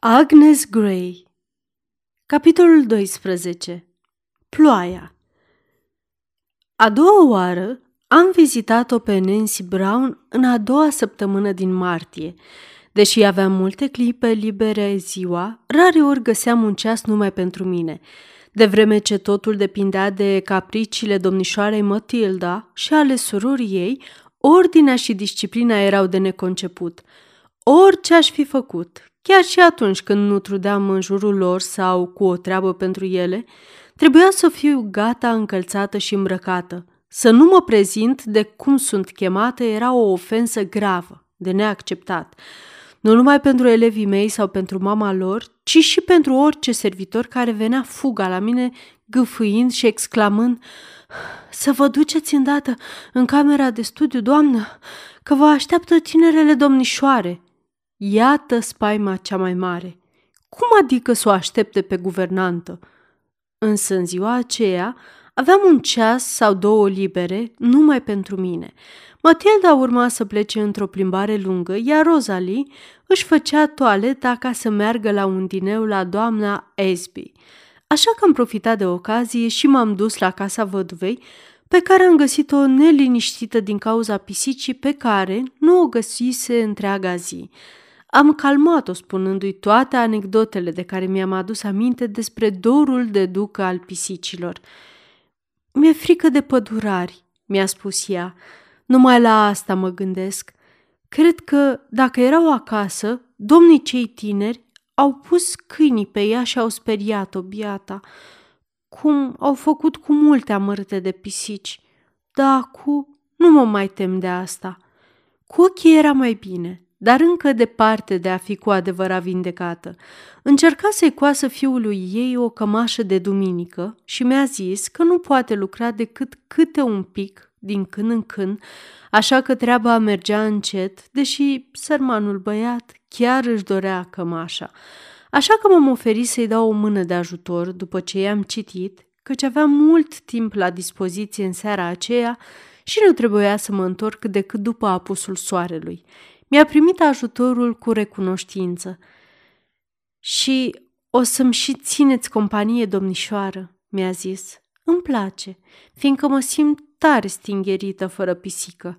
Agnes Gray Capitolul 12 Ploaia A doua oară am vizitat-o pe Nancy Brown în a doua săptămână din martie. Deși aveam multe clipe libere ziua, rare ori găseam un ceas numai pentru mine. De vreme ce totul depindea de capriciile domnișoarei Matilda și ale surorii ei, ordinea și disciplina erau de neconceput. Orice aș fi făcut, Chiar și atunci când nu trudeam în jurul lor sau cu o treabă pentru ele, trebuia să fiu gata încălțată și îmbrăcată. Să nu mă prezint de cum sunt chemată era o ofensă gravă, de neacceptat. Nu numai pentru elevii mei sau pentru mama lor, ci și pentru orice servitor care venea fuga la mine, gâfâind și exclamând Să vă duceți îndată în camera de studiu, doamnă, că vă așteaptă tinerele domnișoare!" Iată spaima cea mai mare. Cum adică să o aștepte pe guvernantă? Însă în ziua aceea aveam un ceas sau două libere numai pentru mine. Matilda urma să plece într-o plimbare lungă, iar Rosalie își făcea toaleta ca să meargă la un dineu la doamna Esby. Așa că am profitat de ocazie și m-am dus la casa văduvei, pe care am găsit-o neliniștită din cauza pisicii pe care nu o găsise întreaga zi. Am calmat-o spunându-i toate anecdotele de care mi-am adus aminte despre dorul de ducă al pisicilor. Mi-e frică de pădurari, mi-a spus ea. Numai la asta mă gândesc. Cred că, dacă erau acasă, domnii cei tineri au pus câinii pe ea și au speriat-o, biata, cum au făcut cu multe amărâte de pisici. Da, cu nu mă mai tem de asta. Cu ochii era mai bine, dar încă departe de a fi cu adevărat vindecată. Încerca să-i coasă fiului ei o cămașă de duminică și mi-a zis că nu poate lucra decât câte un pic din când în când, așa că treaba mergea încet, deși sărmanul băiat chiar își dorea cămașa. Așa că m-am oferit să-i dau o mână de ajutor după ce i-am citit, căci aveam mult timp la dispoziție în seara aceea și nu trebuia să mă întorc decât după apusul soarelui. Mi-a primit ajutorul cu recunoștință. Și o să-mi și țineți companie, domnișoară, mi-a zis. Îmi place, fiindcă mă simt tare stingherită fără pisică.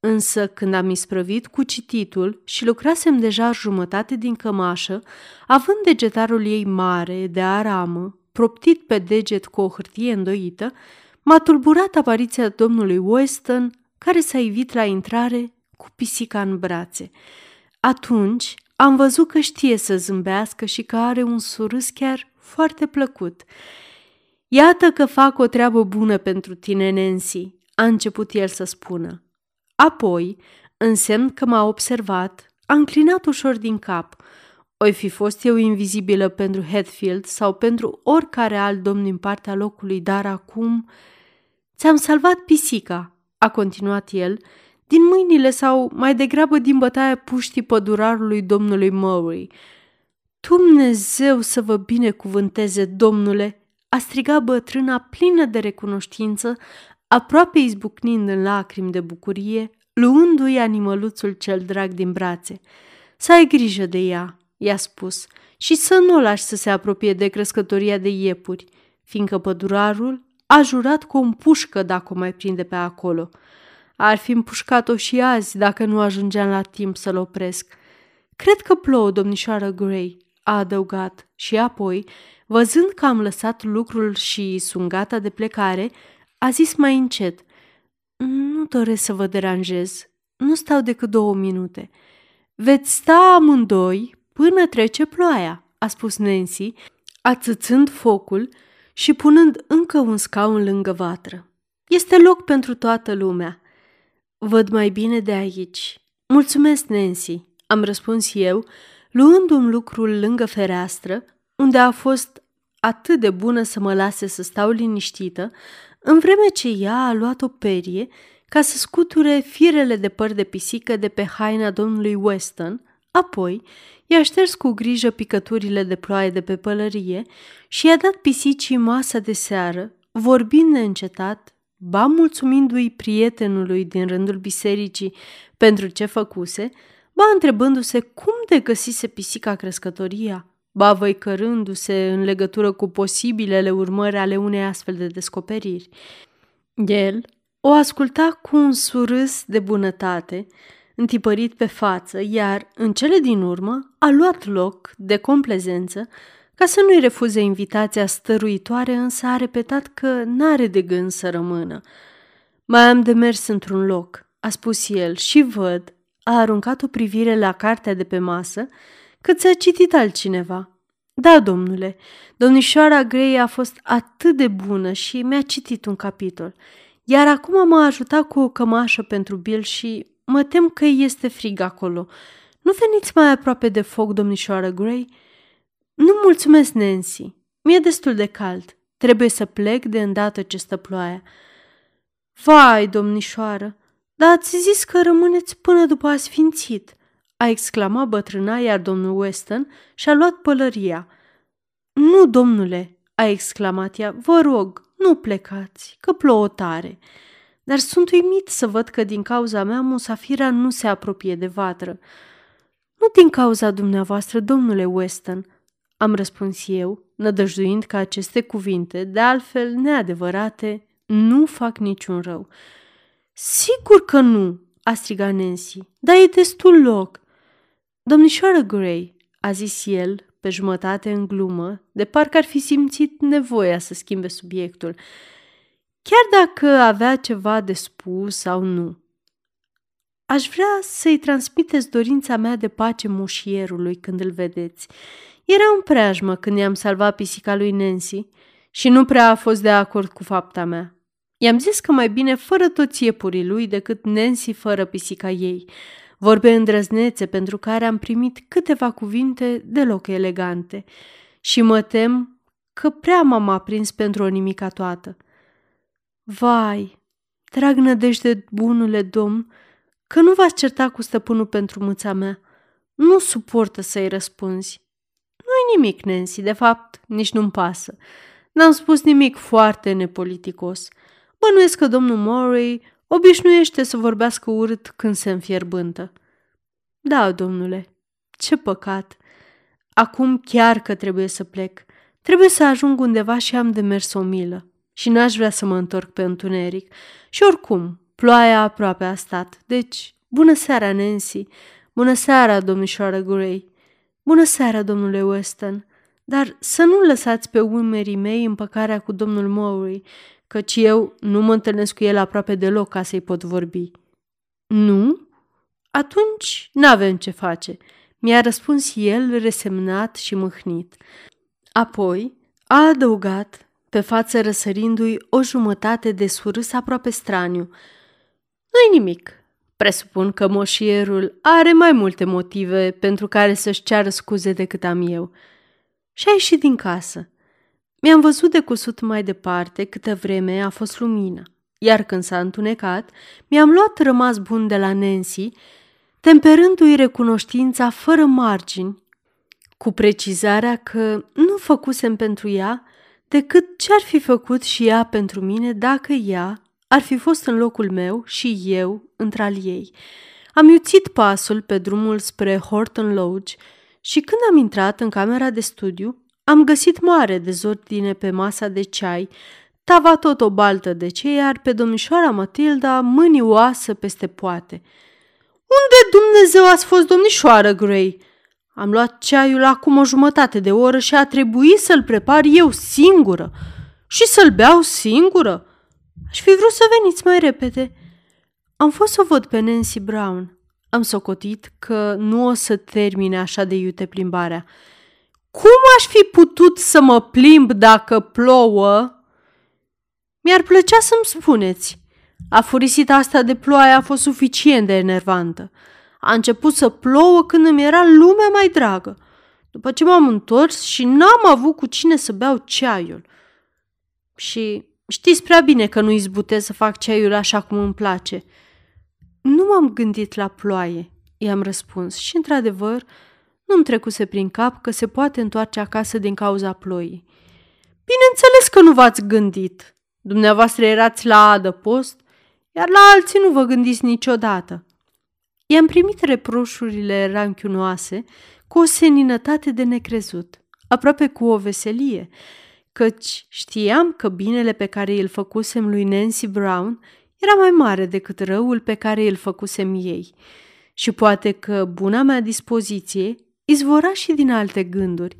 Însă când am isprăvit cu cititul și lucrasem deja jumătate din cămașă, având degetarul ei mare, de aramă, proptit pe deget cu o hârtie îndoită, m-a tulburat apariția domnului Weston, care s-a ivit la intrare cu pisica în brațe. Atunci am văzut că știe să zâmbească și că are un surâs chiar foarte plăcut. Iată că fac o treabă bună pentru tine, Nancy, a început el să spună. Apoi, în semn că m-a observat, a înclinat ușor din cap. Oi fi fost eu invizibilă pentru Hatfield sau pentru oricare alt domn din partea locului, dar acum... Ți-am salvat pisica, a continuat el, din mâinile sau mai degrabă din bătaia puștii pădurarului domnului Murray. Dumnezeu să vă binecuvânteze, domnule!" a strigat bătrâna plină de recunoștință, aproape izbucnind în lacrimi de bucurie, luându-i animăluțul cel drag din brațe. Să ai grijă de ea, i-a spus, și să nu o lași să se apropie de crescătoria de iepuri, fiindcă pădurarul a jurat cu o pușcă dacă o mai prinde pe acolo – ar fi împușcat-o și azi dacă nu ajungeam la timp să-l opresc. Cred că plouă, domnișoară Gray, a adăugat și apoi, văzând că am lăsat lucrul și sunt gata de plecare, a zis mai încet, Nu doresc să vă deranjez, nu stau decât două minute. Veți sta amândoi până trece ploaia, a spus Nancy, ațățând focul și punând încă un scaun lângă vatră. Este loc pentru toată lumea. Văd mai bine de aici. Mulțumesc, Nancy, am răspuns eu, luându-mi lucrul lângă fereastră, unde a fost atât de bună să mă lase să stau liniștită, în vreme ce ea a luat o perie ca să scuture firele de păr de pisică de pe haina domnului Weston, apoi i-a șters cu grijă picăturile de ploaie de pe pălărie și i-a dat pisicii masa de seară, vorbind neîncetat ba mulțumindu-i prietenului din rândul bisericii pentru ce făcuse, ba întrebându-se cum de găsise pisica crescătoria, ba văicărându-se în legătură cu posibilele urmări ale unei astfel de descoperiri. El o asculta cu un surâs de bunătate, întipărit pe față, iar, în cele din urmă, a luat loc, de complezență, ca să nu-i refuze invitația stăruitoare, însă a repetat că n-are de gând să rămână. Mai am de mers într-un loc, a spus el, și văd, a aruncat o privire la cartea de pe masă, că ți-a citit altcineva. Da, domnule, domnișoara Grey a fost atât de bună și mi-a citit un capitol, iar acum m-a ajutat cu o cămașă pentru Bill și mă tem că este frig acolo. Nu veniți mai aproape de foc, domnișoară Grey? Nu mulțumesc, Nancy. Mi-e destul de cald. Trebuie să plec de îndată ce stă ploaia. Vai, domnișoară, dar ați zis că rămâneți până după a sfințit, a exclamat bătrâna, iar domnul Weston și-a luat pălăria. Nu, domnule, a exclamat ea, vă rog, nu plecați, că plouă tare. Dar sunt uimit să văd că din cauza mea musafira nu se apropie de vatră. Nu din cauza dumneavoastră, domnule Weston, am răspuns eu, nădăjduind că aceste cuvinte, de altfel neadevărate, nu fac niciun rău. Sigur că nu, a strigat Nancy, dar e destul loc. Domnișoară Gray, a zis el, pe jumătate în glumă, de parcă ar fi simțit nevoia să schimbe subiectul, chiar dacă avea ceva de spus sau nu. Aș vrea să-i transmiteți dorința mea de pace moșierului când îl vedeți. Era în preajmă când i-am salvat pisica lui Nancy și nu prea a fost de acord cu fapta mea. I-am zis că mai bine fără toți iepurii lui decât Nancy fără pisica ei. Vorbe îndrăznețe pentru care am primit câteva cuvinte deloc elegante și mă tem că prea m-am aprins pentru o nimica toată. Vai, drag nădejde bunule domn, că nu v-ați certa cu stăpânul pentru mâța mea. Nu suportă să-i răspunzi. Nu-i nimic, Nancy, de fapt, nici nu-mi pasă. N-am spus nimic foarte nepoliticos. Bănuiesc că domnul Murray obișnuiește să vorbească urât când se înfierbântă. Da, domnule, ce păcat. Acum chiar că trebuie să plec. Trebuie să ajung undeva și am de mers o milă. Și n-aș vrea să mă întorc pe întuneric. Și oricum, ploaia aproape a stat. Deci, bună seara, Nancy. Bună seara, domnișoară Gray. Bună seara, domnule Weston. Dar să nu lăsați pe umerii mei împăcarea cu domnul Mowry, căci eu nu mă întâlnesc cu el aproape deloc ca să-i pot vorbi. Nu? Atunci n-avem ce face, mi-a răspuns el resemnat și mâhnit. Apoi a adăugat, pe față răsărindu-i o jumătate de surâs aproape straniu. Nu-i nimic. Presupun că moșierul are mai multe motive pentru care să-și ceară scuze decât am eu. Și a ieșit din casă. Mi-am văzut de cusut mai departe câtă vreme a fost lumină, iar când s-a întunecat, mi-am luat rămas bun de la Nancy, temperându-i recunoștința fără margini, cu precizarea că nu făcusem pentru ea decât ce ar fi făcut și ea pentru mine dacă ea ar fi fost în locul meu și eu între-al ei. Am iuțit pasul pe drumul spre Horton Lodge și când am intrat în camera de studiu, am găsit mare dezordine pe masa de ceai, tava tot o baltă de ceai, iar pe domnișoara Matilda mâini oasă peste poate. Unde Dumnezeu ați fost, domnișoară Gray?" Am luat ceaiul acum o jumătate de oră și a trebuit să-l prepar eu singură și să-l beau singură. Aș fi vrut să veniți mai repede. Am fost să văd pe Nancy Brown. Am socotit că nu o să termine așa de iute plimbarea. Cum aș fi putut să mă plimb dacă plouă? Mi-ar plăcea să-mi spuneți. Afurisita asta de ploaie a fost suficient de enervantă. A început să plouă când îmi era lumea mai dragă. După ce m-am întors și n-am avut cu cine să beau ceaiul. Și știți prea bine că nu izbutez să fac ceaiul așa cum îmi place. Nu m-am gândit la ploaie, i-am răspuns și, într-adevăr, nu-mi trecuse prin cap că se poate întoarce acasă din cauza ploii. Bineînțeles că nu v-ați gândit. Dumneavoastră erați la adăpost, iar la alții nu vă gândiți niciodată. I-am primit reproșurile ranchiunoase cu o seninătate de necrezut, aproape cu o veselie, căci știam că binele pe care îl făcusem lui Nancy Brown era mai mare decât răul pe care îl făcusem ei. Și poate că buna mea dispoziție izvora și din alte gânduri.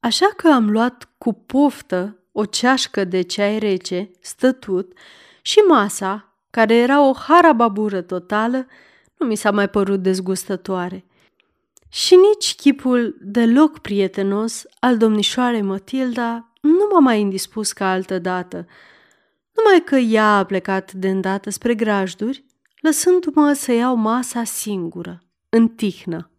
Așa că am luat cu poftă o ceașcă de ceai rece, stătut, și masa, care era o harababură totală, nu mi s-a mai părut dezgustătoare. Și nici chipul deloc prietenos al domnișoarei Matilda nu m-a mai indispus ca altă dată, numai că ea a plecat de îndată spre grajduri, lăsându-mă să iau masa singură, în tihnă.